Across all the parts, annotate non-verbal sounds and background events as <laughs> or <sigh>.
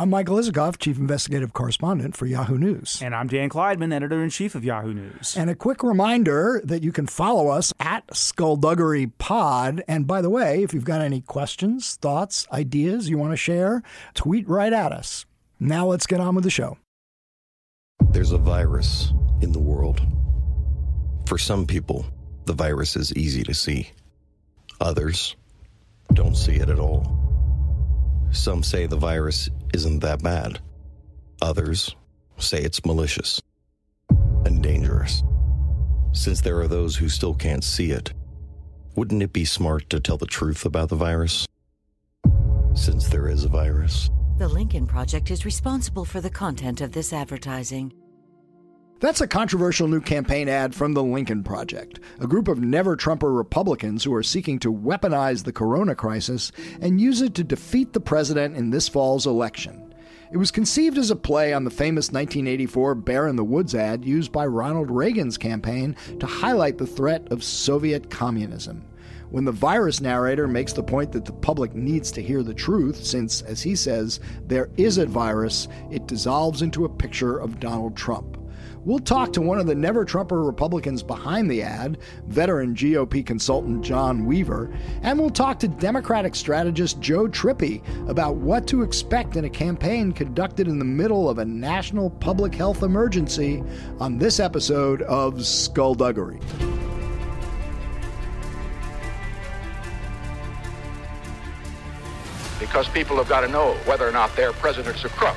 I'm Michael Isikoff, Chief Investigative Correspondent for Yahoo News. And I'm Dan Klaidman, Editor in Chief of Yahoo News. And a quick reminder that you can follow us at Skullduggery Pod. And by the way, if you've got any questions, thoughts, ideas you want to share, tweet right at us. Now let's get on with the show. There's a virus in the world. For some people, the virus is easy to see. Others don't see it at all. Some say the virus isn't that bad. Others say it's malicious and dangerous. Since there are those who still can't see it, wouldn't it be smart to tell the truth about the virus? Since there is a virus. The Lincoln Project is responsible for the content of this advertising. That's a controversial new campaign ad from the Lincoln Project, a group of never Trumper Republicans who are seeking to weaponize the corona crisis and use it to defeat the president in this fall's election. It was conceived as a play on the famous 1984 Bear in the Woods ad used by Ronald Reagan's campaign to highlight the threat of Soviet communism. When the virus narrator makes the point that the public needs to hear the truth, since, as he says, there is a virus, it dissolves into a picture of Donald Trump. We'll talk to one of the never Trumper Republicans behind the ad, veteran GOP consultant John Weaver, and we'll talk to Democratic strategist Joe Trippi about what to expect in a campaign conducted in the middle of a national public health emergency on this episode of Skullduggery. Because people have got to know whether or not their president's a crook.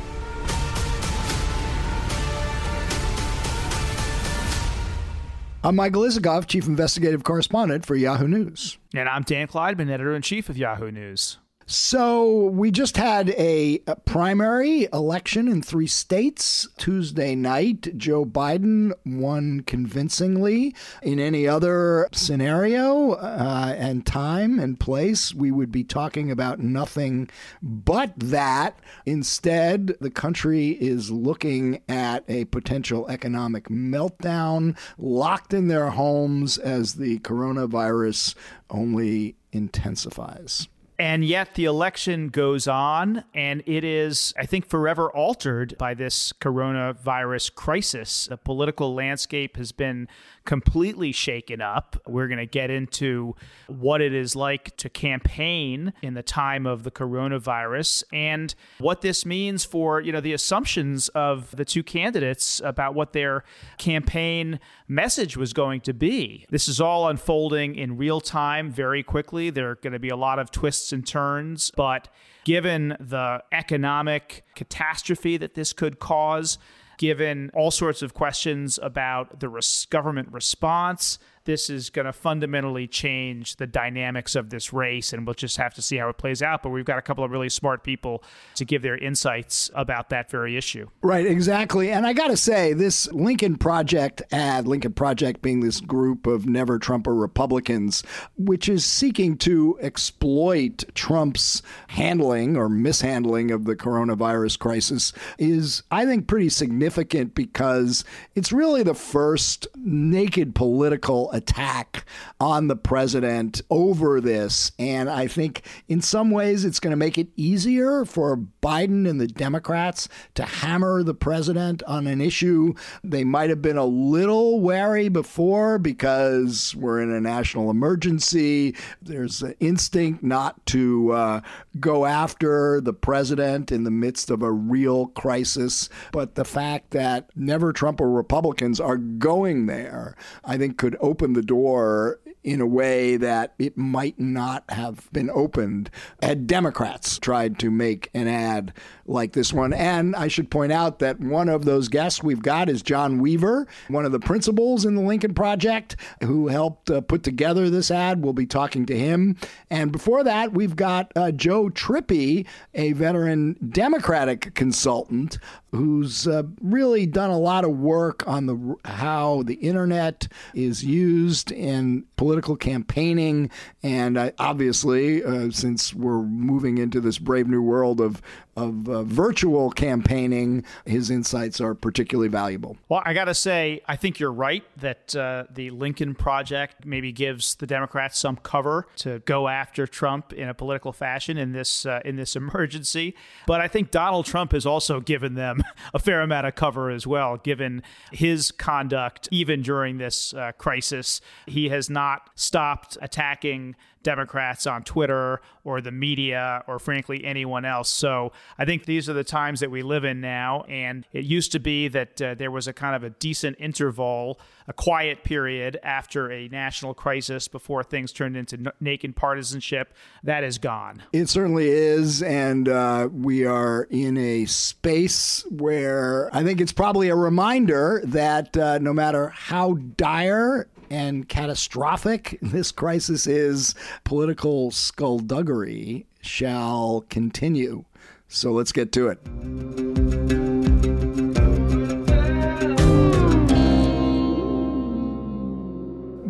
I'm Michael Isikoff, Chief Investigative Correspondent for Yahoo News. And I'm Dan Klaidman, Editor in Chief of Yahoo News. So we just had a, a, primary election in three states Tuesday night. Joe Biden won convincingly. In any other scenario uh, and time and place, we would be talking about nothing but that. Instead, the country is looking at a potential economic meltdown, locked in their homes as the coronavirus only intensifies. And yet the election goes on, and it is, I think, forever altered by this coronavirus crisis. The political landscape has been completely shaken up. We're going to get into what it is like to campaign in the time of the coronavirus and what this means for, you know, the assumptions of the two candidates about what their campaign message was going to be. This is all unfolding in real time very quickly. There are going to be a lot of twists and turns, but given the economic catastrophe that this could cause, given all sorts of questions about the res- government response this is going to fundamentally change the dynamics of this race, and we'll just have to see how it plays out. But we've got a couple of really smart people to give their insights about that very issue. Right, exactly. And I got to say, this Lincoln Project ad, Lincoln Project being this group of never Trumper Republicans, which is seeking to exploit Trump's handling or mishandling of the coronavirus crisis, is, I think, pretty significant because it's really the first naked political attack on the president over this. And I think in some ways it's going to make it easier for Biden and the Democrats to hammer the president on an issue they might have been a little wary before because we're in a national emergency. There's an instinct not to uh, go after the president in the midst of a real crisis. But the fact that never Trumper Republicans are going there, I think could open open the door in a way that it might not have been opened had Democrats tried to make an ad like this one. And I should point out that one of those guests we've got is John Weaver, one of the principals in the Lincoln Project, who helped uh, put together this ad. We'll be talking to him. And before that, we've got uh, Joe Trippi, a veteran Democratic consultant who's uh, really done a lot of work on the how the internet is used in political campaigning, and uh, obviously, uh, since we're moving into this brave new world of of uh, virtual campaigning, his insights are particularly valuable. Well, I got to say, I think you're right that uh, the Lincoln Project maybe gives the Democrats some cover to go after Trump in a political fashion in this uh, in this <laughs> emergency. But I think Donald Trump has also given them <laughs> a fair amount of cover as well, given his conduct even during this uh, crisis. He has not stopped attacking Democrats on Twitter or the media or frankly anyone else. So I think these are the times that we live in now. And it used to be that uh, there was a kind of a decent interval, a quiet period after a national crisis before things turned into n- naked partisanship. That is gone. It certainly is. And uh, we are in a space where I think it's probably a reminder that uh, no matter how dire and catastrophic <laughs> this crisis is, political skullduggery shall continue. So let's get to it.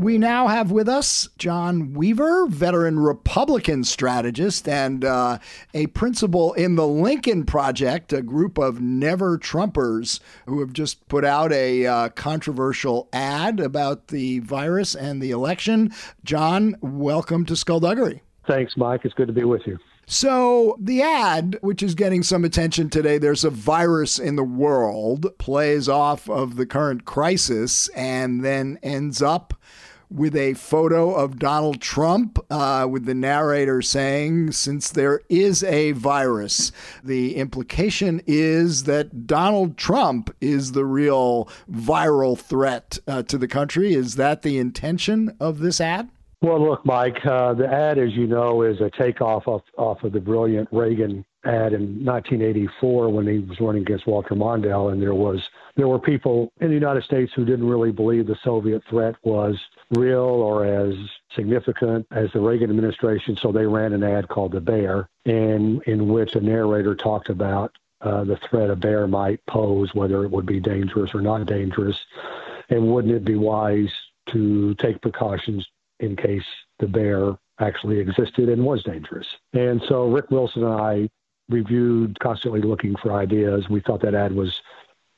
We now have with us John Weaver, veteran Republican strategist and uh, a principal in the Lincoln Project, a group of never Trumpers who have just put out a uh, controversial ad about the virus and the election. John, welcome to Skullduggery. Thanks, Mike. It's good to be with you. So, the ad, which is getting some attention today, there's a virus in the world, plays off of the current crisis and then ends up with a photo of Donald Trump, uh, with the narrator saying, Since there is a virus, the implication is that Donald Trump is the real viral threat uh, to the country. Is that the intention of this ad? Well, look, Mike, uh, the ad, as you know, is a takeoff off, off of the brilliant Reagan ad in 1984 when he was running against Walter Mondale, and there was there were people in the United States who didn't really believe the Soviet threat was real or as significant as the Reagan administration, so they ran an ad called "The Bear," and in which a narrator talked about uh, the threat a bear might pose, whether it would be dangerous or not dangerous, and wouldn't it be wise to take precautions in case the bear actually existed and was dangerous. And so Rick Wilson and I reviewed, constantly looking for ideas. We thought that ad was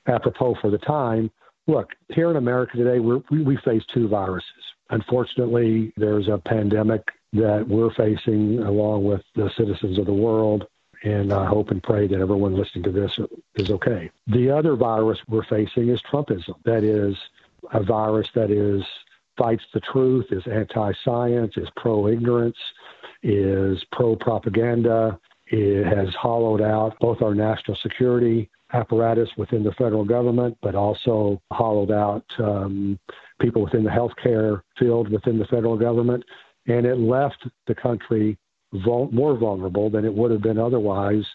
apropos for the time. Look, here in America today, we we face two viruses. Unfortunately, there's a pandemic that we're facing along with the citizens of the world. And I hope and pray that everyone listening to this is okay. The other virus we're facing is Trumpism. That is a virus that is fights the truth, is anti science, is pro ignorance, is pro propaganda. It has hollowed out both our national security apparatus within the federal government, but also hollowed out um, people within the healthcare field within the federal government. And it left the country vul- more vulnerable than it would have been otherwise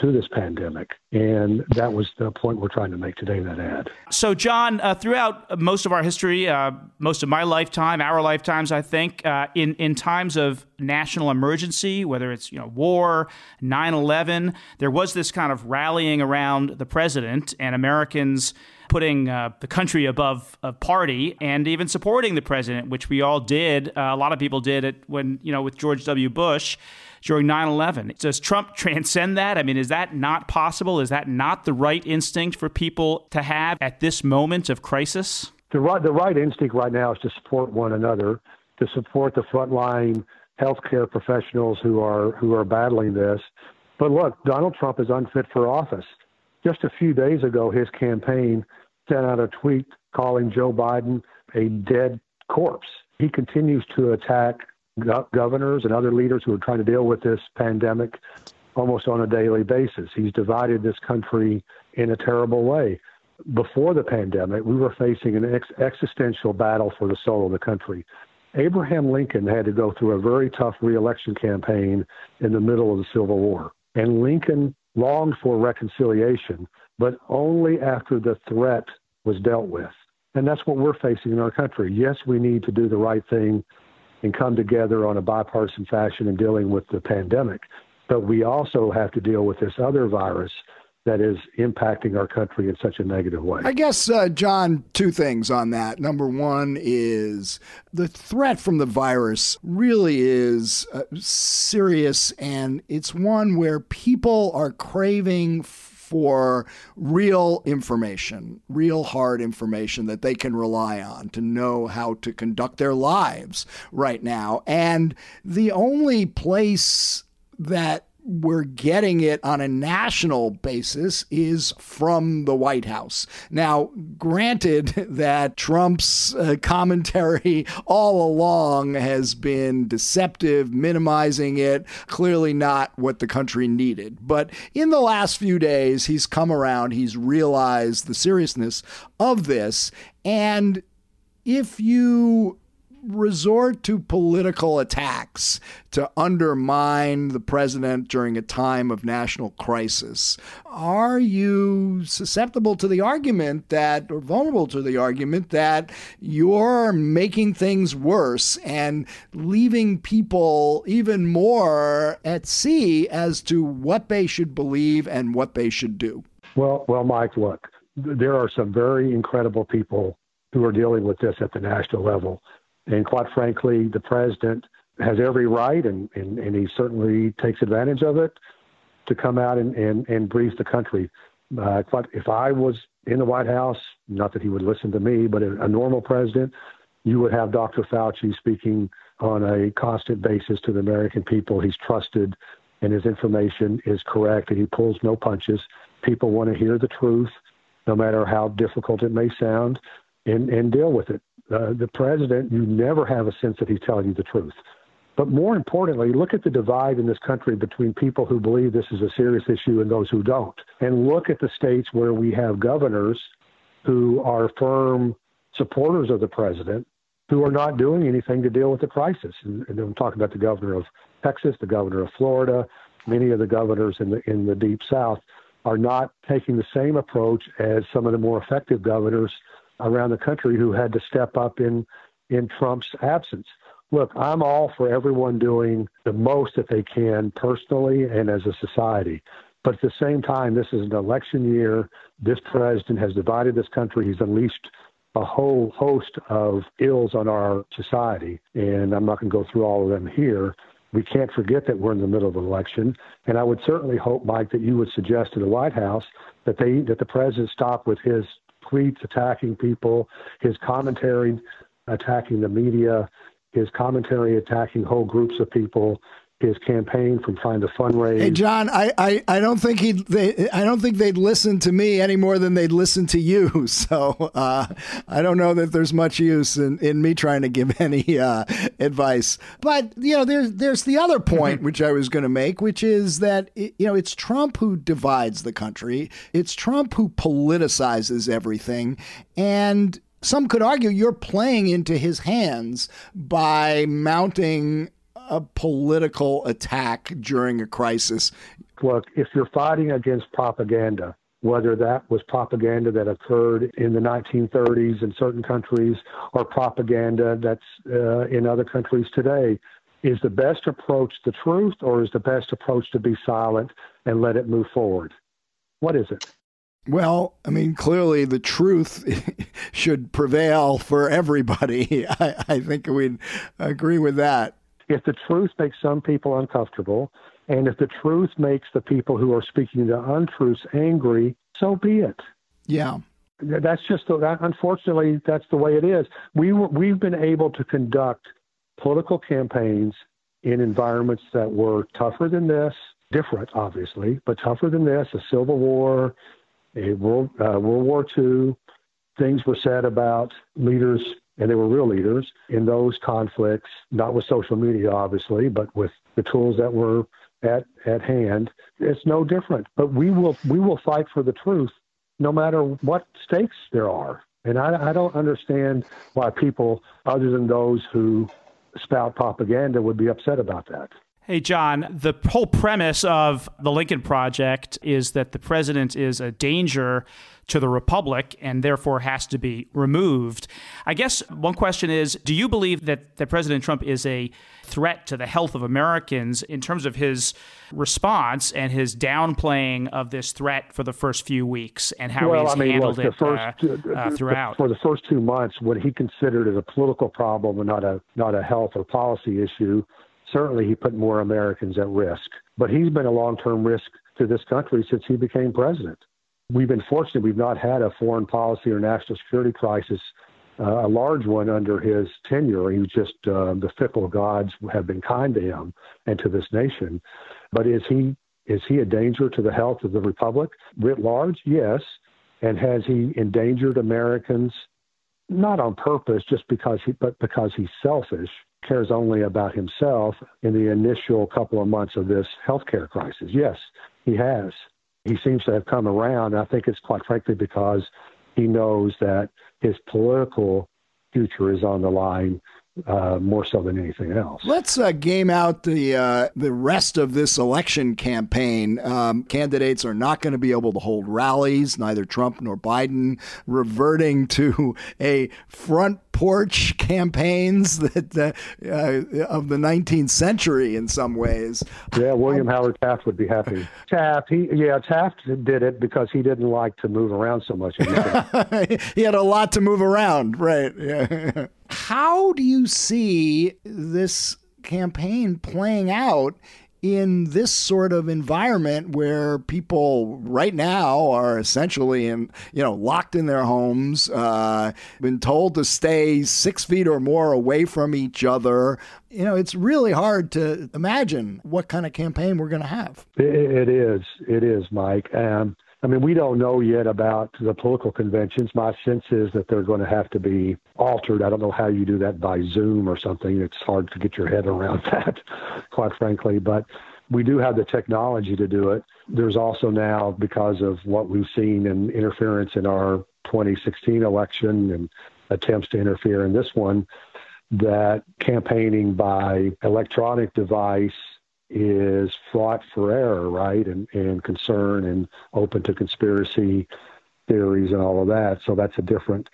to this pandemic. And that was the point we're trying to make today in that ad. So, John, uh, throughout most of our history, uh, most of my lifetime, our lifetimes, I think, uh, in, in times of national emergency, whether it's you know war, 9/11, there was this kind of rallying around the president and Americans putting uh, the country above a party and even supporting the president, which we all did. Uh, a lot of people did it when you know with George W. Bush during 9/11. Does Trump <laughs> transcend that? I mean, is that not possible? Is that not the right instinct for people to have at this moment of crisis? The right the right instinct right now is to support one another, to support the frontline healthcare professionals who are who are battling this. But look, Donald Trump is unfit for office. Just a few days ago, his campaign sent out a tweet calling Joe Biden a dead corpse. He continues to attack go- governors and other leaders who are trying to deal with this pandemic almost on a daily basis. He's divided this country in a terrible way. Before the pandemic, we were facing an ex- existential battle for the soul of the country. Abraham Lincoln had to go through a very tough reelection campaign in the middle of the Civil War. And Lincoln longed for reconciliation, but only after the threat was dealt with. And that's what we're facing in our country. Yes, we need to do the right thing and come together on a bipartisan fashion in dealing with the pandemic. But we also have to deal with this other virus that is impacting our country in such a negative way. I guess, uh, John, two things on that. Number one is the threat from the virus really is uh, serious, and it's one where people are craving for real information, real hard information that they can rely on to know how to conduct their lives right now. And the only place that we're getting it on a national basis is from the White House. Now, granted <laughs> that Trump's uh, commentary <laughs> all along has been deceptive, minimizing it, clearly not what the country needed. But in the last few days, he's come around, he's realized the seriousness of this. And if you resort to political attacks to undermine the president during a time of national crisis. Are you susceptible to the argument that, or vulnerable to the argument that you're making things worse and leaving people even more at sea as to what they should believe and what they should do? Well, well, Mike, look, there are some very incredible people who are dealing with this at the national level. And quite frankly, the president has every right, and, and, and he certainly takes advantage of it, to come out and, and, and brief the country. Uh, if I was in the White House, not that he would listen to me, but a, normal president, you would have Dr. Fauci speaking on a constant basis to the American people. He's trusted and his information is correct and he pulls no punches. People want to hear the truth, no matter how difficult it may sound, and, and deal with it uh, the president, you never have a sense that he's telling you the truth. But more importantly, look at the divide in this country between people who believe this is a serious issue and those who don't. And look at the states where we have governors who are firm supporters of the president who are not doing anything to deal with the crisis. And, and I'm talking about the governor of Texas, the governor of Florida, many of the governors in the in the deep south are not taking the same approach as some of the more effective governors around the country who had to step up in in Trump's absence. Look, I'm all for everyone doing the most that they can personally and as a society. But at the same time, this is an election year. This president has divided this country. He's unleashed a whole host of ills on our society. And I'm not going to go through all of them here. We can't forget that we're in the middle of an election. And I would certainly hope, Mike, that you would suggest to the White House that they that the president stop with his tweets attacking people, his commentary attacking the media, his commentary attacking whole groups of people, his campaign from trying to fundraise. Hey, John, I, I, I don't think he they I don't think they'd listen to me any more than they'd listen to you. <laughs> So uh, I don't know that there's much use in, in me trying to give <laughs> any uh, advice. But you know, there's there's the other point <laughs> which I was going to make, which is that it, you know it's Trump who divides the country. It's Trump who politicizes everything, and some could argue you're playing into his hands by mounting a political attack during a crisis. Look, if you're fighting against propaganda, whether that was propaganda that occurred in the 1930s in certain countries or propaganda that's uh, in other countries today, is the best approach the truth or is the best approach to be silent and let it move forward? What is it? Well, I mean, clearly the truth <laughs> should prevail for everybody. <laughs> I, I think we'd agree with that. If the truth makes some people uncomfortable, and if the truth makes the people who are speaking the untruths angry, so be it. Yeah. That's just that. Unfortunately, that's the way it is. We were, we've been able to conduct political campaigns in environments that were tougher than this, different, obviously, but tougher than this. A civil war, a world uh, World War II. Things were said about leaders and they were real leaders in those conflicts, not with social media, obviously, but with the tools that were at, at hand. It's no different. But we will we will fight for the truth, no matter what stakes there are. And I, I don't understand why people, other than those who spout propaganda, would be upset about that. Hey, John, the whole premise of the Lincoln Project is that the president is a danger to the republic and therefore has to be removed. I guess one question is do you believe that, that President Trump is a threat to the health of Americans in terms of his response and his downplaying of this threat for the first few weeks and how well, he's I mean, handled look, it first, uh, uh, throughout? For the first two months, what he considered as a political problem and not a not a health or policy issue, certainly he put more Americans at risk. But he's been a long-term risk to this country since he became president we've been fortunate we've not had a foreign policy or national security crisis, uh, a large one under his tenure. He was just uh, the fickle gods have been kind to him and to this nation. But is he is he a danger to the health of the republic writ large? Yes. And has he endangered Americans? Not on purpose, just because he, but because he's selfish, cares only about himself in the initial couple of months of this healthcare crisis. Yes, he has he seems to have come around. I think it's quite frankly because he knows that his political future is on the line uh, more so than anything else. Let's uh, game out the uh, the rest of this election campaign. Um, candidates are not going to be able to hold rallies, neither Trump nor Biden, reverting to a front porch campaigns that uh, uh, of the 19th century in some ways. Yeah, William Howard Taft would be happy. <laughs> Taft, he yeah, Taft did it because he didn't like to move around so much. <laughs> he had a lot to move around, right? Yeah. <laughs> How do you see this campaign playing out in this sort of environment where people right now are essentially in you know locked in their homes uh, been told to stay six feet or more away from each other? You know it's really hard to imagine what kind of campaign we're going to have. It, is. It is mike. Um, I mean, we don't know yet about the political conventions. My sense is that they're going to have to be altered. I don't know how you do that by Zoom or something. It's hard to get your head around <laughs> that, quite frankly. But we do have the technology to do it. There's also now, because of what we've seen in interference in our 2016 election and attempts to interfere in this one, that campaigning by electronic device is fraught for error, right, and, and concern and open to conspiracy theories and all of that. So that's a different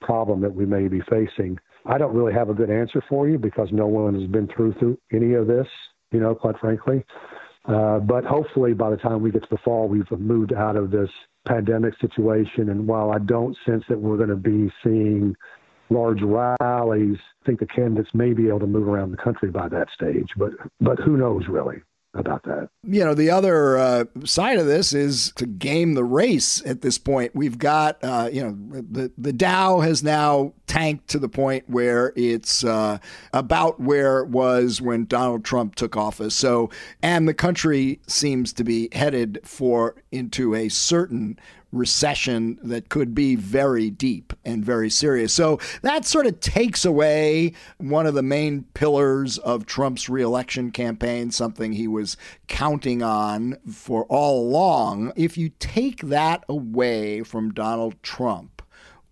problem that we may be facing. I don't really have a good answer for you because no one has been through through any of this, you know, quite frankly. Uh, but hopefully, by the time we get to the fall, we've moved out of this pandemic situation. And while I don't sense that we're going to be seeing large rallies. I think the candidates may be able to move around the country by that stage, but but who knows really about that. You know, the other uh, side of this is to game the race at this point. We've got, uh, you know, the, the Dow has now tanked to the point where it's uh, about where it was when Donald Trump took office. So, and the country seems to be headed for into a certain recession that could be very deep and very serious. So that sort of takes away one of the main pillars of Trump's reelection campaign, something he was counting on for all along. If you take that away from Donald Trump,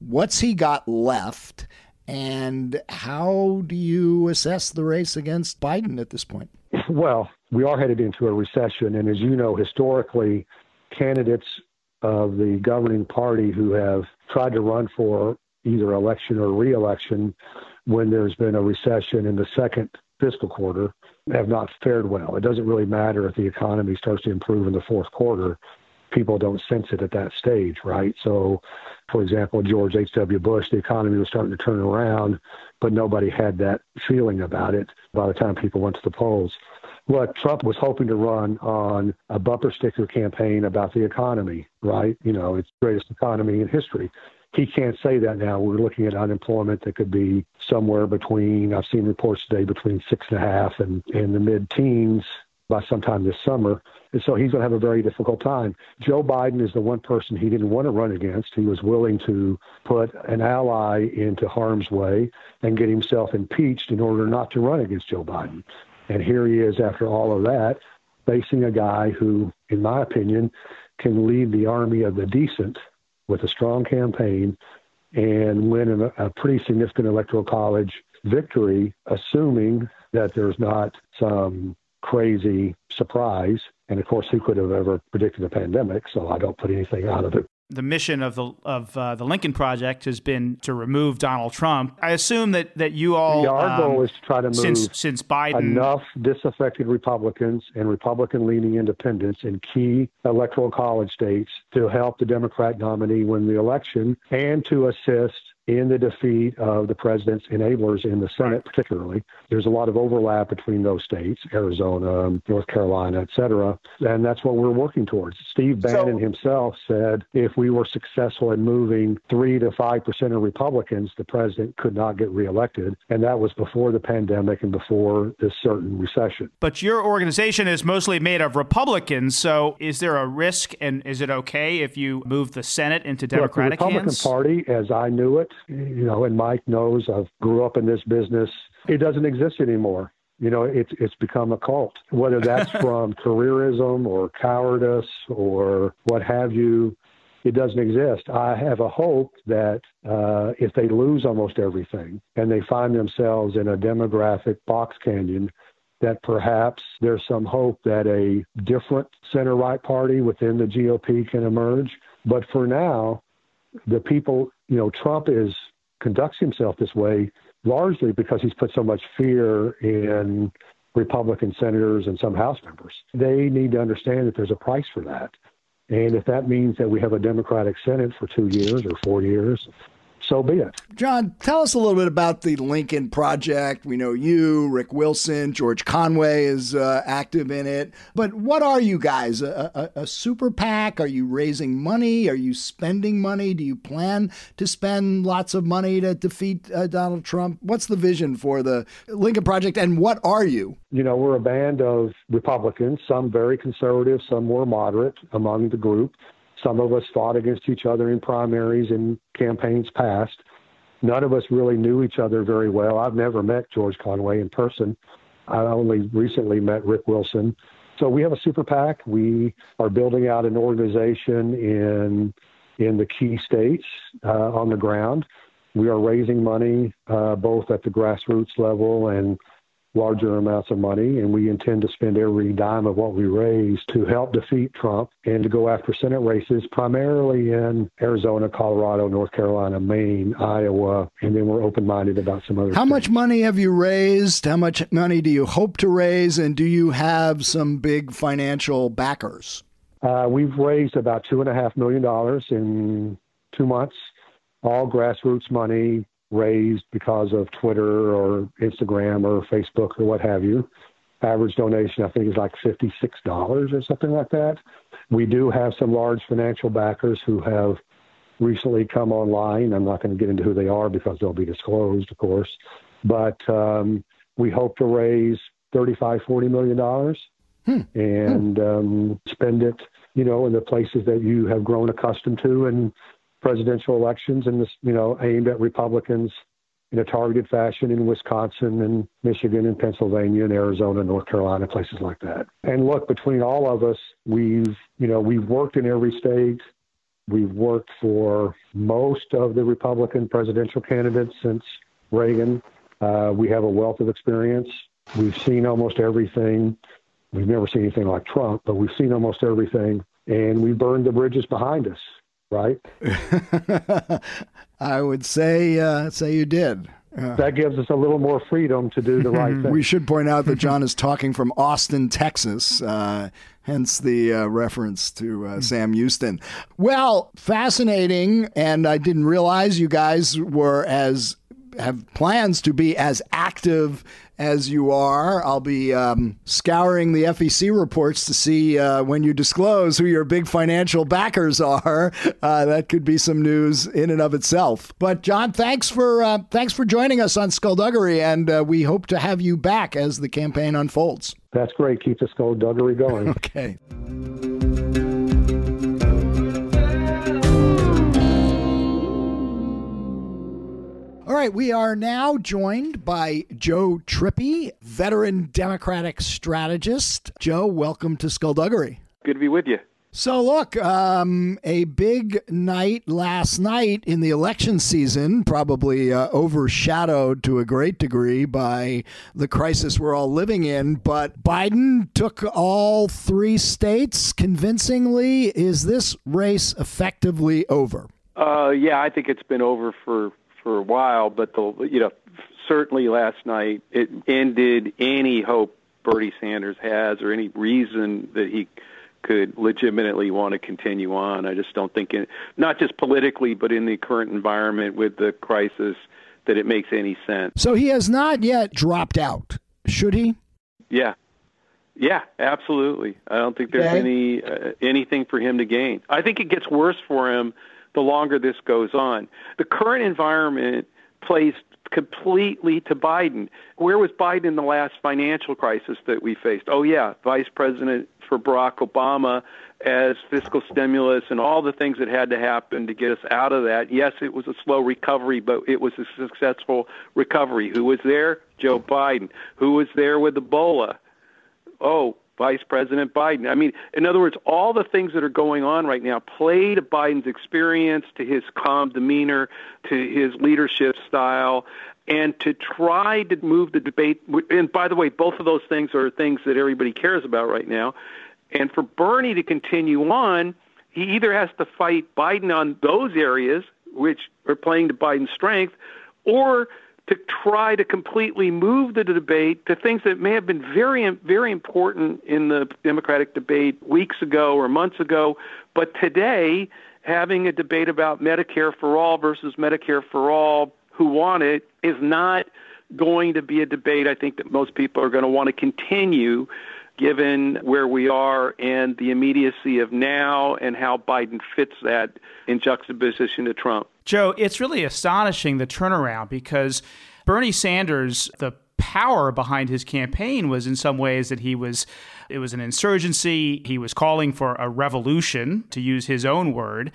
what's he got left? And how do you assess the race against Biden at this point? Well, we are headed into a recession. And as you know, historically, candidates of the governing party who have tried to run for either election or reelection when there's been a recession in the second fiscal quarter have not fared well. It doesn't really matter if the economy starts to improve in the fourth quarter. People don't sense it at that stage, right? So, for example, George H.W. Bush, the economy was starting to turn around, but nobody had that feeling about it by the time people went to the polls what Trump was hoping to run on a bumper sticker campaign about the economy, right? You know, it's the greatest economy in history. He can't say that now. We're looking at unemployment that could be somewhere between, I've seen reports today, between six and a half and in the mid teens by sometime this summer. And so he's going to have a very difficult time. Joe Biden is the one person he didn't want to run against. He was willing to put an ally into harm's way and get himself impeached in order not to run against Joe Biden. And here he is after all of that, facing a guy who, in my opinion, can lead the army of the decent with a strong campaign and win a, pretty significant electoral college victory, assuming that there's not some crazy surprise. And of course, who could have ever predicted a pandemic? So I don't put anything out of it the mission of the of uh, the Lincoln Project has been to remove Donald Trump. I assume that that you all yeah, our um, goal is to try to move since since Biden enough disaffected Republicans and Republican leaning independents in key electoral college states to help the Democrat nominee win the election and to assist in the defeat of the president's enablers in the Senate, particularly. There's a lot of overlap between those states, Arizona, North Carolina, et cetera. And that's what we're working towards. Steve Bannon so, himself said if we were successful in moving 3 to 5% of Republicans, the president could not get reelected. And that was before the pandemic and before this certain recession. But your organization is mostly made of Republicans. So is there a risk and is it okay if you move the Senate into Democratic Look, the Republican hands? Party, as I knew it, you know, and Mike knows I've grew up in this business. It doesn't exist anymore. You know, it's it's become a cult. Whether that's <laughs> from careerism or cowardice or what have you, it doesn't exist. I have a hope that uh, if they lose almost everything and they find themselves in a demographic box canyon, that perhaps there's some hope that a different center right party within the GOP can emerge. But for now, the people, you know, Trump is conducts himself this way largely because he's put so much fear in Republican senators and some House members. They need to understand that there's a price for that. And if that means that we have a Democratic Senate for two years or four years, so be it. John, tell us a little bit about the Lincoln Project. We know you, Rick Wilson, George Conway is uh, active in it. But what are you guys? A, a, a, super PAC? Are you raising money? Are you spending money? Do you plan to spend lots of money to defeat uh, Donald Trump? What's the vision for the Lincoln Project, and what are you? You know, we're a band of Republicans, some very conservative, some more moderate among the group. Some of us fought against each other in primaries and campaigns past. None of us really knew each other very well. I've never met George Conway in person. I only recently met Rick Wilson. So we have a super PAC. We are building out an organization in in the key states uh, on the ground. We are raising money uh, both at the grassroots level and larger amounts of money, and we intend to spend every dime of what we raise to help defeat Trump and to go after Senate races, primarily in Arizona, Colorado, North Carolina, Maine, Iowa, and then we're open minded about some other. How states. much money have you raised? How much money do you hope to raise? And do you have some big financial backers? Uh, we've raised about two and a half million dollars in two months, all grassroots money raised because of Twitter or Instagram or Facebook or what have you. Average donation, I think, is like $56 or something like that. We do have some large financial backers who have recently come online. I'm not going to get into who they are because they'll be disclosed, of course. But um, we hope to raise 35, 40 million dollars hmm. and um, spend it, you know, in the places that you have grown accustomed to and presidential elections and this, you know, aimed at Republicans in a targeted fashion in Wisconsin and Michigan and Pennsylvania and Arizona, North Carolina, places like that. And look, between all of us, we've, you know, we've worked in every state. We've worked for most of the Republican presidential candidates since Reagan. Uh, we have a wealth of experience. We've seen almost everything. We've never seen anything like Trump, but we've seen almost everything. And we burned the bridges behind us right? <laughs> I would say uh, say you did. Uh, that gives us a little more freedom to do the right <laughs> thing. We should point out that John is talking from Austin, Texas, uh, hence the uh, reference to uh, Sam Houston. Well, fascinating, and I didn't realize you guys were as have plans to be as active as you are. I'll be um, scouring the FEC reports to see uh, when you disclose who your big financial backers are. Uh, that could be some news in and of itself. But John, thanks for uh, thanks for joining us on Skullduggery, and uh, we hope to have you back as the campaign unfolds. That's great. Keep the Skullduggery going. <laughs> okay. All right, we are now joined by Joe Trippi, veteran Democratic strategist. Joe, welcome to Skullduggery. Good to be with you. So, look, um, a big night last night in the election season, probably uh, overshadowed to a great degree by the crisis we're all living in. But Biden took all three states convincingly. Is this race effectively over? Uh, yeah, I think it's been over for for a while. But the you know certainly last night it ended any hope Bernie Sanders has or any reason that he could legitimately want to continue on. I just don't think, it, not just politically, but in the current environment with the crisis, that it makes any sense. So he has not yet dropped out, should he? Yeah, yeah, absolutely. I don't think there's okay. any uh, anything for him to gain. I think it gets worse for him the longer this goes on. The current environment plays completely to Biden. Where was Biden in the last financial crisis that we faced? Oh yeah, Vice President for Barack Obama as fiscal stimulus and all the things that had to happen to get us out of that. Yes, it was a slow recovery, but it was a successful recovery. Who was there? Joe Biden. Who was there with Ebola? Oh, Vice President Biden. I mean, in other words, all the things that are going on right now play to Biden's experience, to his calm demeanor, to his leadership style, and to try to move the debate. And by the way, both of those things are things that everybody cares about right now. And for Bernie to continue on, he either has to fight Biden on those areas, which are playing to Biden's strength, or to try to completely move the debate to things that may have been very, very important in the Democratic debate weeks ago or months ago, but today having a debate about Medicare for all versus Medicare for all who want it is not going to be a debate I think that most people are going to want to continue given where we are and the immediacy of now and how Biden fits that in juxtaposition to Trump. Joe, it's really astonishing the turnaround because Bernie Sanders, the power behind his campaign was in some ways that he was it was an insurgency. He was calling for a revolution to use his own word.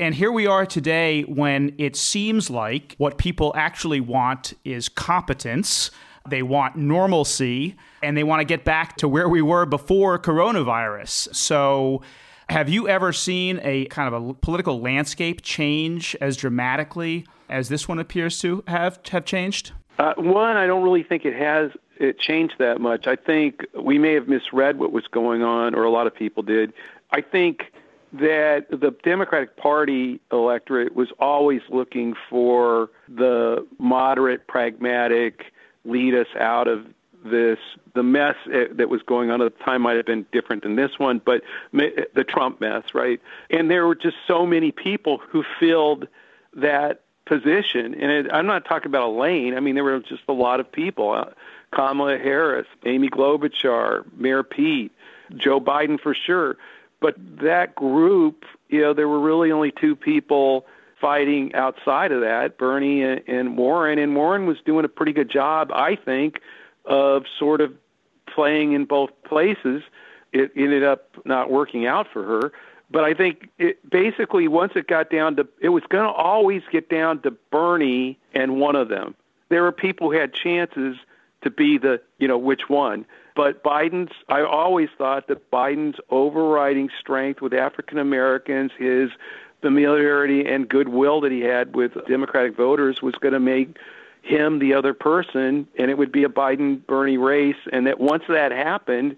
And here we are today when it seems like what people actually want is competence. They want normalcy and they want to get back to where we were before coronavirus. So, have you ever seen a kind of a political landscape change as dramatically as this one appears to have have changed? Uh, one, I don't really think it has it changed that much. I think we may have misread what was going on, or a lot of people did. I think that the Democratic Party electorate was always looking for the moderate, pragmatic, lead us out of this. The mess eh, that was going on at the time might have been different than this one, but the Trump mess, right? And there were just so many people who filled that position. And it, I'm not talking about Elaine. I mean, there were just a lot of people. Uh, Kamala Harris, Amy Klobuchar, Mayor Pete, Joe Biden for sure. But that group, you know, there were really only two people fighting outside of that, Bernie and, and Warren. And Warren was doing a pretty good job, I think, of sort of playing in both places. It ended up not working out for her. But I think it basically once it got down to it was going to always get down to Bernie and one of them. There were people who had chances to be the, you know, which one. But Biden's I always thought that Biden's overriding strength with African Americans, his familiarity and goodwill that he had with Democratic voters was going to make him the other person, and it would be a Biden Bernie race. And that once that happened,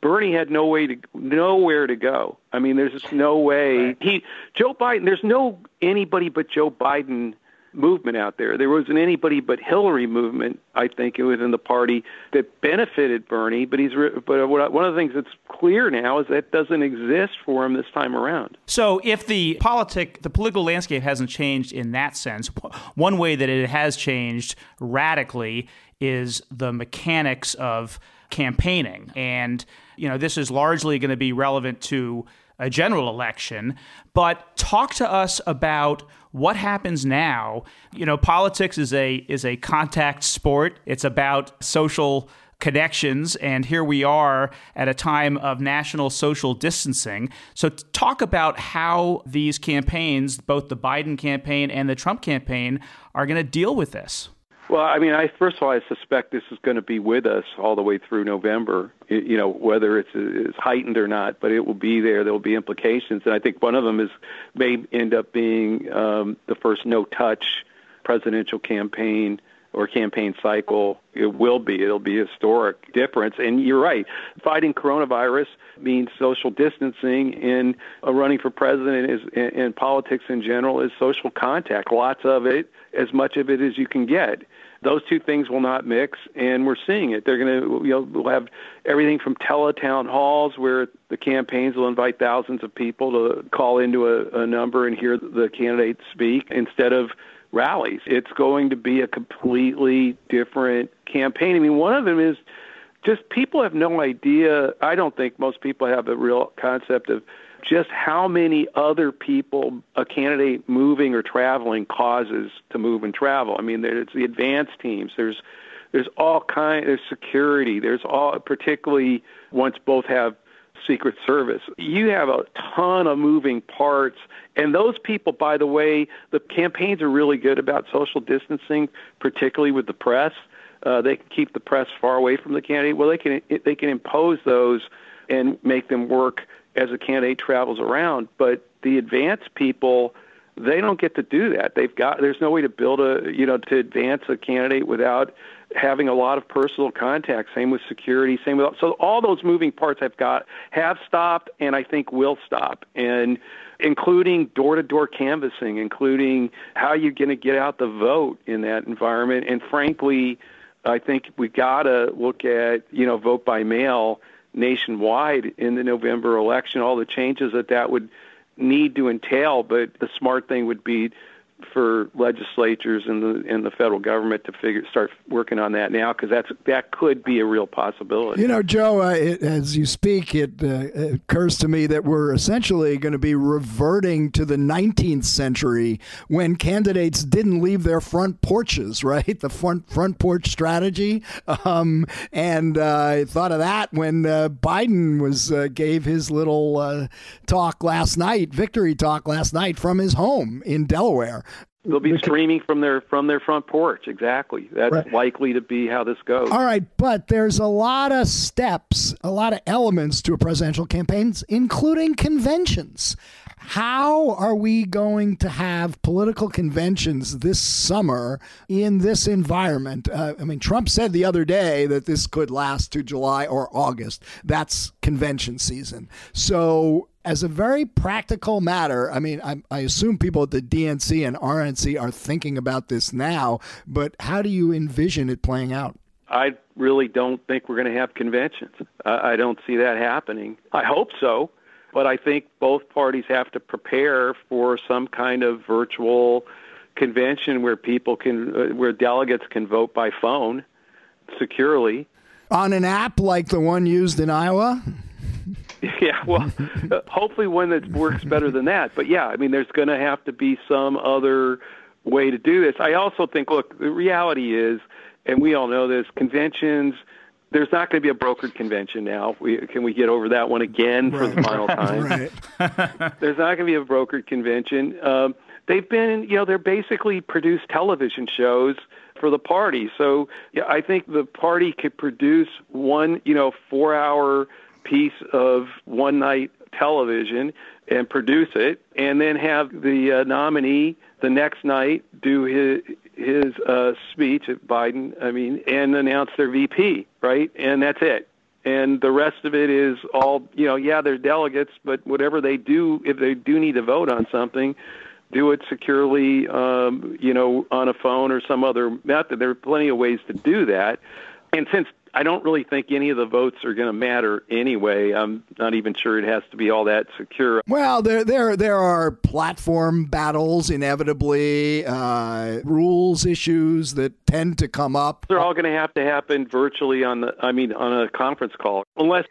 Bernie had no way to nowhere to go. I mean, there's just no way he Joe Biden. There's no anybody but Joe Biden movement out there. There wasn't anybody but Hillary movement, I think, within the party that benefited Bernie. But he's but one of the things that's clear now is that doesn't exist for him this time around. So if the politic, the political landscape hasn't changed in that sense, one way that it has changed radically is the mechanics of campaigning, and you know this is largely going to be relevant to a general election. But talk to us about what happens now. You know, politics is a is a contact sport. It's about social connections and here we are at a time of national social distancing. So talk about how these campaigns, both the Biden campaign and the Trump campaign, are going to deal with this. Well, I mean, I first of all, I suspect this is going to be with us all the way through November. You know, whether it's, it's heightened or not, but it will be there. There will be implications, and I think one of them is may end up being um, the first no-touch presidential campaign or campaign cycle. It will be. It'll be a historic difference. And you're right. Fighting coronavirus means social distancing, and running for president is, and politics in general is social contact. Lots of it, as much of it as you can get. Those two things will not mix, and we're seeing it. They're going to, you know, we'll have everything from teletown halls where the campaigns will invite thousands of people to call into a, a number and hear the candidates speak instead of rallies. It's going to be a completely different campaign. I mean, one of them is just people have no idea. I don't think most people have a real concept of just how many other people a candidate moving or traveling causes to move and travel. I mean, there's the advance teams. There's there's all kind. There's security. There's all particularly once both have Secret Service. You have a ton of moving parts. And those people, by the way, the campaigns are really good about social distancing, particularly with the press. Uh, they can keep the press far away from the candidate. Well, they can they can impose those and make them work as a candidate travels around. But the advanced people, they don't get to do that. They've got there's no way to build a you know to advance a candidate without having a lot of personal contact. Same with security. Same with so all those moving parts have got have stopped, and I think will stop, and including door-to-door canvassing, including how you're going to get out the vote in that environment, and frankly. I think we got to look at, you know, vote by mail nationwide in the November election, all the changes that that would need to entail. But the smart thing would be for legislatures and the and the federal government to figure start working on that now because that's that could be a real possibility. You know, Joe, uh, it, as you speak, it, uh, it occurs to me that we're essentially going to be reverting to the 19th century when candidates didn't leave their front porches, <laughs> right? The front front porch strategy, um, and uh, I thought of that when uh, Biden was uh, gave his little uh, talk last night, victory talk last night from his home in Delaware. They'll be streaming from their from their front porch. Exactly. That's right. likely to be how this goes. All right, but there's a lot of steps, a lot of elements to a presidential campaign, including conventions. How are we going to have political conventions this summer in this environment? Uh, I mean, Trump said the other day that this could last to July or August. That's convention season. So as a very practical matter, I mean, I, I, assume people at the DNC and RNC are thinking about this now, but how do you envision it playing out? I really don't think we're going to have conventions. I, I don't see that happening. I hope so, but I think both parties have to prepare for some kind of virtual convention where people can, uh, where delegates can vote by phone securely. On an app like the one used in Iowa? <laughs> Yeah, well, <laughs> hopefully one that works better than that. But yeah, I mean, there's going to have to be some other way to do this. I also think, look, the reality is, and we all know this, conventions. There's not going to be a brokered convention now. We, can we get over that one again right. for the final <laughs> time? right. there's not going to be a brokered convention. Um, they've been, you know, they're basically produced television shows for the party. So yeah, I think the party could produce one, you know, four-hour piece of one night television and produce it, and then have the uh, nominee the next night do his his uh, speech at Biden. I mean, and announce their VP, right? And that's it. And the rest of it is all you know. Yeah, they're delegates, but whatever they do, if they do need to vote on something, do it securely, um, you know, on a phone or some other method. There are plenty of ways to do that. And since I don't really think any of the votes are going to matter anyway. I'm not even sure it has to be all that secure. Well, there there there are platform battles inevitably, uh, rules issues that tend to come up. They're all going to have to happen virtually on the I mean on a conference call unless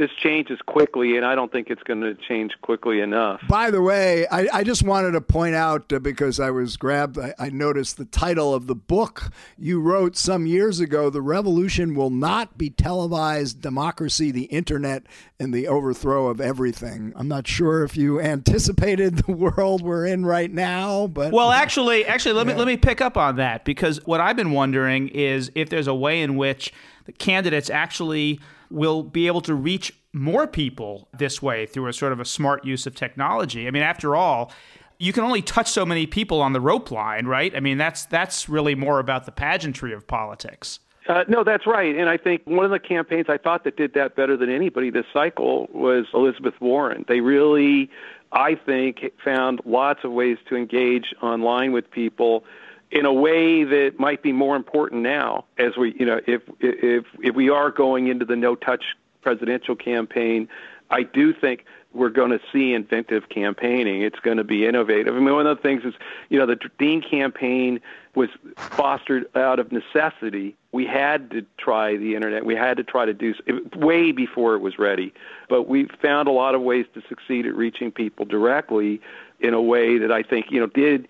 this changes quickly, and I don't think it's going to change quickly enough. By the way, I, I just wanted to point out uh, because I was grabbed, I, I noticed the title of the book you wrote some years ago The Revolution Will Not Be Televised Democracy, the Internet, and the Overthrow of Everything. I'm not sure if you anticipated <laughs> the world we're in right now, but. Well, actually, actually, let, yeah. me, let me pick up on that because what I've been wondering is if there's a way in which the candidates actually will be able to reach more people this way through a sort of a smart use of technology. I mean, after all, you can only touch so many people on the rope line, right? I mean, that's that's really more about the pageantry of politics. Uh, no, that's right. And I think one of the campaigns I thought that did that better than anybody this cycle was Elizabeth Warren. They really, I think, found lots of ways to engage online with people in a way that might be more important now as we you know if if if we are going into the no touch presidential campaign i do think we're going to see inventive campaigning. It's going to be innovative. I mean one of the things is you know the dean campaign was fostered out of necessity. We had to try the internet. We had to try to do way before it was ready. But we found a lot of ways to succeed at reaching people directly in a way that i think you know did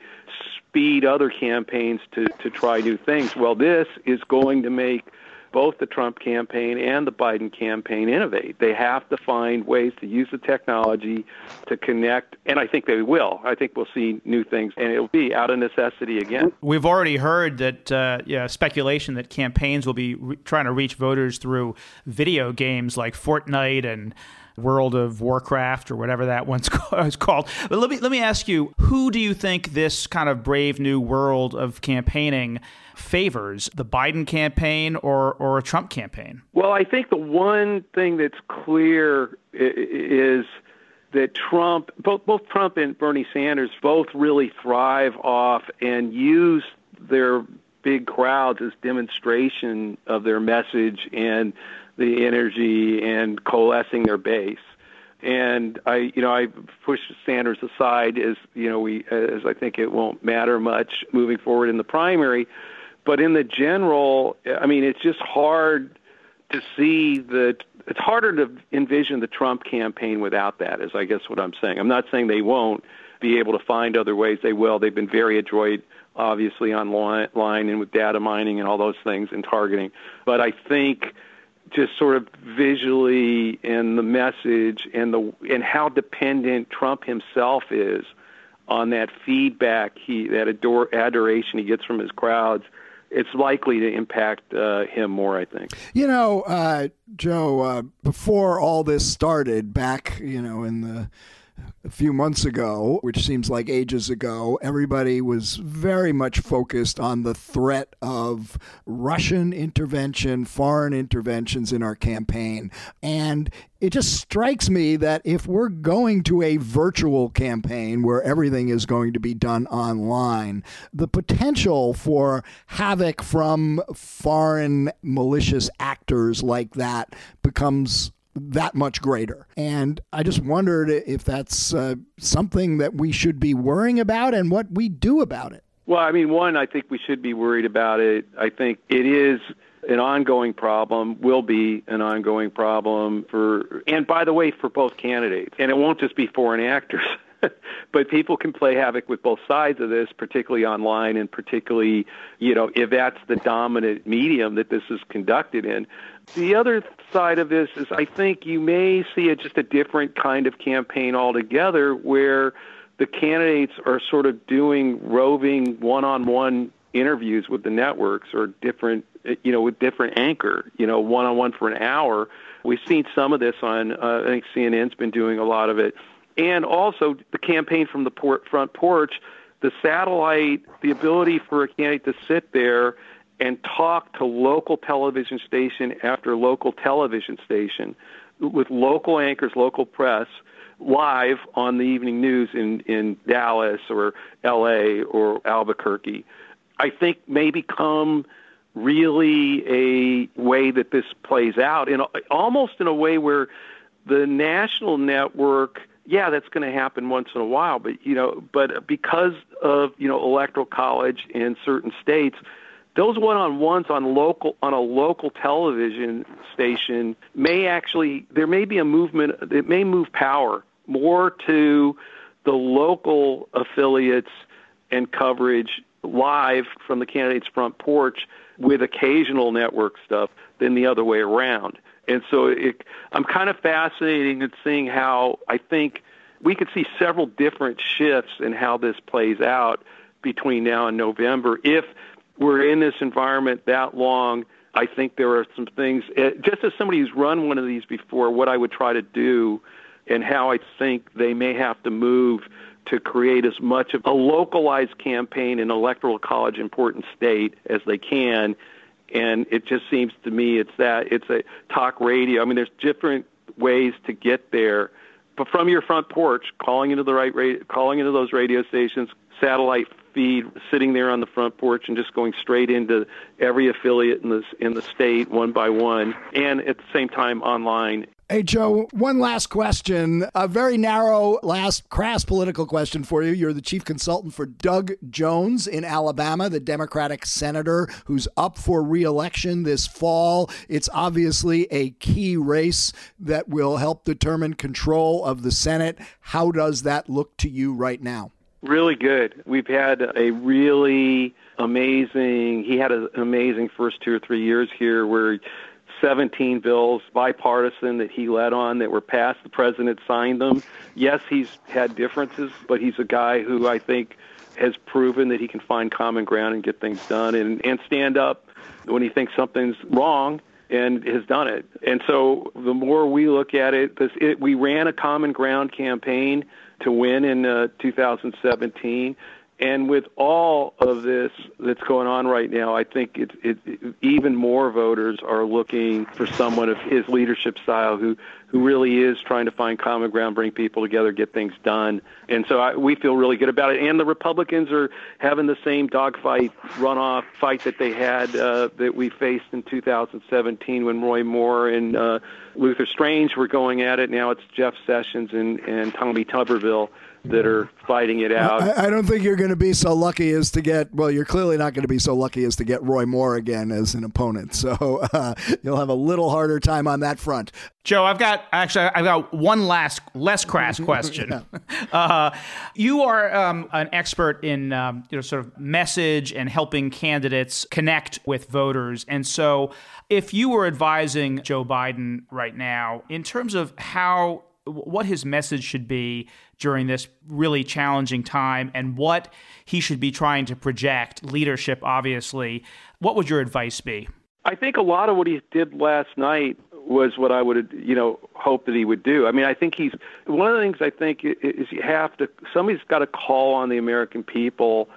speed other campaigns to, to try new things. Well, this is going to make both the Trump campaign and the Biden campaign innovate. They have to find ways to use the technology to connect, and I think they will. I think we'll see new things, and it'll be out of necessity again. We've already heard that uh, yeah, speculation that campaigns will be re- trying to reach voters through video games like Fortnite and World of Warcraft or whatever that one's <laughs> called. But let me let me ask you, who do you think this kind of brave new world of campaigning favors, the Biden campaign or or a Trump campaign? Well, I think the one thing that's clear is that Trump, both both Trump and Bernie Sanders, both really thrive off and use their big crowds as demonstration of their message and the energy and coalescing their base. And I, you know, I pushed Sanders aside as you know we as I think it won't matter much moving forward in the primary, but in the general, I mean, it's just hard to see that it's harder to envision the Trump campaign without that. Is I guess what I'm saying. I'm not saying they won't be able to find other ways. They will. They've been very adroit obviously online and with data mining and all those things and targeting. But I think just sort of visually in the message and the and how dependent Trump himself is on that feedback he that adore, adoration he gets from his crowds it's likely to impact uh, him more, I think. You know, uh, Joe, uh, before all this started, back, you know, in the a few months ago, which seems like ages ago, everybody was very much focused on the threat of Russian intervention, foreign interventions in our campaign. And it just strikes me that if we're going to a virtual campaign where everything is going to be done online, the potential for havoc from foreign malicious actors like that becomes that much greater. And I just wondered if that's uh, something that we should be worrying about and what we do about it. Well, I mean, one, I think we should be worried about it. I think it is an ongoing problem, will be an ongoing problem for, and by the way, for both candidates. And it won't just be foreign actors. <laughs> <laughs> but people can play havoc with both sides of this, particularly online, and particularly, you know, if that's the dominant medium that this is conducted in. The other side of this is I think you may see a, just a different kind of campaign altogether where the candidates are sort of doing roving one-on-one interviews with the networks or different you know with different anchor you know one-on-one for an hour we've seen some of this on uh, i think cnn's been doing a lot of it and also the campaign from the port, front porch the satellite the ability for a candidate to sit there and talk to local television station after local television station with local anchors, local press, live on the evening news in, in Dallas or LA or Albuquerque, I think may become really a way that this plays out in almost in a way where the national network yeah that's going to happen once in a while but you know but because of you know electoral college in certain states those one-on-ones on local on a local television station may actually there may be a movement it may move power more to the local affiliates and coverage live from the candidate's front porch with occasional network stuff than the other way around. And so it, I'm kind of fascinated in seeing how I think we could see several different shifts in how this plays out between now and November. If we're in this environment that long, I think there are some things, eh, just as somebody who's run one of these before, what I would try to do and how I think they may have to move to create as much of a localized campaign in electoral college important state as they can. And it just seems to me it's that it's a talk radio. I mean, there's different ways to get there, but from your front porch, calling into the right radio, calling into those radio stations, satellite feed, sitting there on the front porch, and just going straight into every affiliate in the in the state one by one, and at the same time online. Hey, Joe, one last question. A very narrow, last crass political question for you. You're the chief consultant for Doug Jones in Alabama, the Democratic senator who's up for reelection this fall. It's obviously a key race that will help determine control of the Senate. How does that look to you right now? Really good. We've had a really amazing, he had an amazing first two or three years here where 17 bills, bipartisan, that he led on that were passed. The president signed them. Yes, he's had differences, but he's a guy who I think has proven that he can find common ground and get things done and, and stand up when he thinks something's wrong and has done it. And so the more we look at it, this, it we ran a common ground campaign to win in uh, 2017. And with all of this that's going on right now, I think it, it, it, even more voters are looking for someone of his leadership style who, who really is trying to find common ground, bring people together, get things done. And so I, we feel really good about it. And the Republicans are having the same dogfight, runoff fight that they had uh, that we faced in 2017 when Roy Moore and uh, Luther Strange were going at it. Now it's Jeff Sessions and, and Tommy Tuberville that are fighting it out. I, I, don't think you're going to be so lucky as to get. Well, you're clearly not going to be so lucky as to get Roy Moore again as an opponent. So <laughs> uh, you'll have a little harder time on that front. Joe, I've got actually I've got one last less crass <laughs> question. yeah. <laughs> uh, you are um, an expert in um, you know sort of message and helping candidates connect with voters, and so if you were advising Joe Biden right now in terms of how what his message should be during this really challenging time and what he should be trying to project, leadership, obviously. What would your advice be? I think a lot of what he did last night was what I would, you know, hope that he would do. I mean, I think he's one of the things I think is you have to somebody's got to call on the American people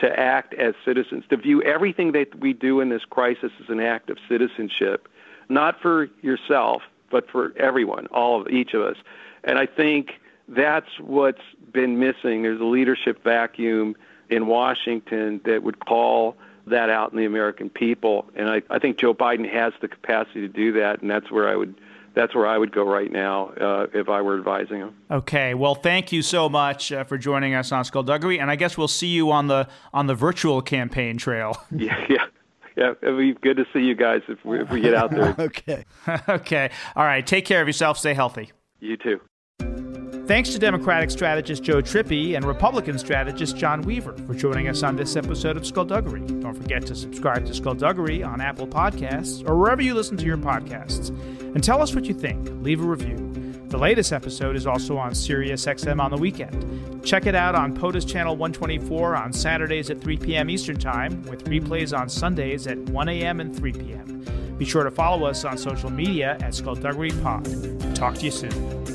to act as citizens, to view everything that we do in this crisis as an act of citizenship, not for yourself, but for everyone, all of each of us. And I think that's what's been missing. There's a leadership vacuum in Washington that would call that out in the American people. And I, I think Joe Biden has the capacity to do that, and that's where I would that's where I would go right now uh, if I were advising him. Okay, well, thank you so much uh, for joining us on Skullduggery, and I guess we'll see you on the on the virtual campaign trail. <laughs> yeah, yeah. Yeah, it'd be good to see you guys if we, if we get out there. <laughs> okay. <laughs> okay. All right. Take care of yourself. Stay healthy. You too. Thanks to Democratic strategist Joe Trippi and Republican strategist John Weaver for joining us on this episode of Skullduggery. Don't forget to subscribe to Skullduggery on Apple Podcasts or wherever you listen to your podcasts. And tell us what you think. Leave a review. The latest episode is also on SiriusXM on the weekend. Check it out on POTUS Channel 124 on Saturdays at 3 p.m. Eastern Time, with replays on Sundays at 1 a.m. and 3 p.m. Be sure to follow us on social media at Skullduggery Pod. Talk to you soon.